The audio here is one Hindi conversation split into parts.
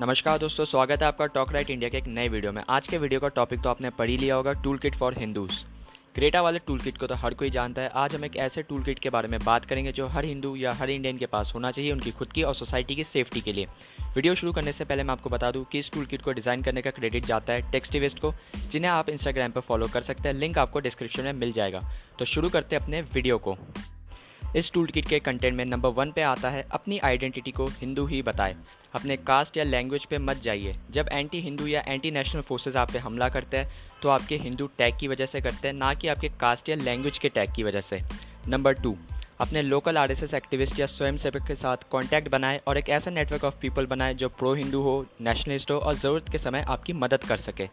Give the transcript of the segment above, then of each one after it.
नमस्कार दोस्तों, स्वागत है आपका टॉक राइट इंडिया के एक नए वीडियो में। आज के वीडियो का टॉपिक तो आपने पढ़ ही लिया होगा टूल किट फॉर हिंदूज क्रेटा वाले टूल किट को तो हर कोई जानता है। आज हम एक ऐसे टूल किट के बारे में बात करेंगे जो हर हिंदू या हर इंडियन के पास होना चाहिए उनकी खुद की और सोसाइटी की सेफ्टी के लिए। वीडियो शुरू करने से पहले मैं आपको बता दूँ कि इस टूल किट को डिज़ाइन करने का क्रेडिट जाता है टेक्सटिविस्ट को, जिन्हें आप इंस्टाग्राम पर फॉलो कर सकते हैं। लिंक आपको डिस्क्रिप्शन में मिल जाएगा। तो शुरू करते हैं अपने वीडियो को। इस टूल किट के कंटेंट में नंबर वन पे आता है, अपनी आइडेंटिटी को हिंदू ही बताए। अपने कास्ट या लैंग्वेज पे मत जाइए। जब एंटी हिंदू या एंटी नेशनल फोर्सेज आप पे हमला करते हैं तो आपके हिंदू टैग की वजह से करते हैं, ना कि आपके कास्ट या लैंग्वेज के टैग की वजह से। नंबर टू अपने लोकल आरएसएस एक्टिविस्ट या स्वयं सेवक के साथ कॉन्टैक्ट बनाए और एक ऐसा नेटवर्क ऑफ़ पीपल बनाए जो प्रो हिंदू हो नेशनलिस्ट हो और ज़रूरत के समय आपकी मदद कर सके।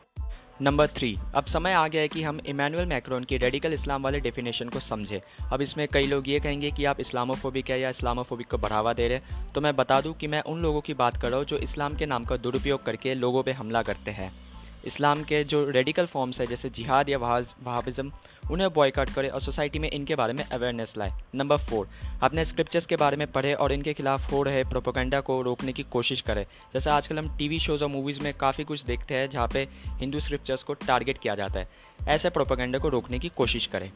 नंबर थ्री अब समय आ गया है कि हम इमानुअल मैक्रोन की रेडिकल इस्लाम वाले डेफिनेशन को समझें। अब इसमें कई लोग ये कहेंगे कि आप इस्लामोफोबिक है या इस्लामोफोबिक को बढ़ावा दे रहे हैं। तो मैं बता दूँ कि मैं उन लोगों की बात कर रहा हूँ जो इस्लाम के नाम का दुरुपयोग करके लोगों पर हमला करते हैं। इस्लाम के जो रेडिकल फॉर्म्स है, जैसे जिहाद या वहाज, वहाबिज़म, उन्हें बॉयकाट करें और सोसाइटी में इनके बारे में अवेयरनेस लाए। नंबर फोर अपने स्क्रिप्चर्स के बारे में पढ़े और इनके खिलाफ हो रहे प्रोपोगंडा को रोकने की कोशिश करें। जैसे आजकल हम टीवी शोज़ और मूवीज़ में काफ़ी कुछ देखते हैं, जहाँ पे हिंदू स्क्रिप्चर्स को टारगेट किया जाता है। ऐसे प्रोपोगंडा को रोकने की कोशिश करें।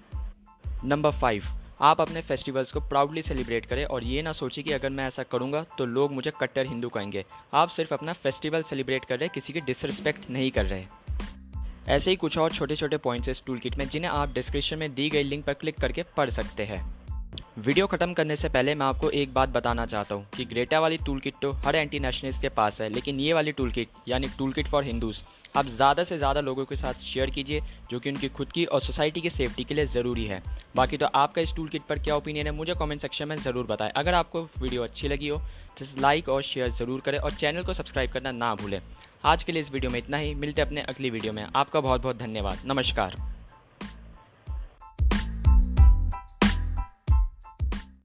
नंबर फाइव आप अपने फेस्टिवल्स को प्राउडली सेलिब्रेट करें और ये ना सोचें कि अगर मैं ऐसा करूँगा तो लोग मुझे कट्टर हिंदू कहेंगे। आप सिर्फ़ अपना फेस्टिवल सेलिब्रेट कर रहे हैं, किसी की डिसरिस्पेक्ट नहीं कर रहे ऐसे ही कुछ और छोटे छोटे पॉइंट्स इस टूल किट में, जिन्हें आप डिस्क्रिप्शन में दी गई लिंक पर क्लिक करके पढ़ सकते हैं। वीडियो खत्म करने से पहले मैं आपको एक बात बताना चाहता हूँ कि ग्रेटा वाली टूल किट तो हर एंटी नेशनलिस्ट के पास है, लेकिन ये वाली टूल किट यानी टूल किट फॉर हिंदूज़ आप ज़्यादा से ज़्यादा लोगों के साथ शेयर कीजिए, जो कि उनकी खुद की और सोसाइटी की सेफ्टी के लिए ज़रूरी है। बाकी तो आपका इस टूल किट पर क्या ओपिनियन है, मुझे कमेंट सेक्शन में ज़रूर बताएँ। अगर आपको वीडियो अच्छी लगी हो तो लाइक और शेयर ज़रूर करें और चैनल को सब्सक्राइब करना ना भूलें। आज के लिए इस वीडियो में इतना ही। मिलते अपने अगली वीडियो में। आपका बहुत बहुत धन्यवाद। नमस्कार।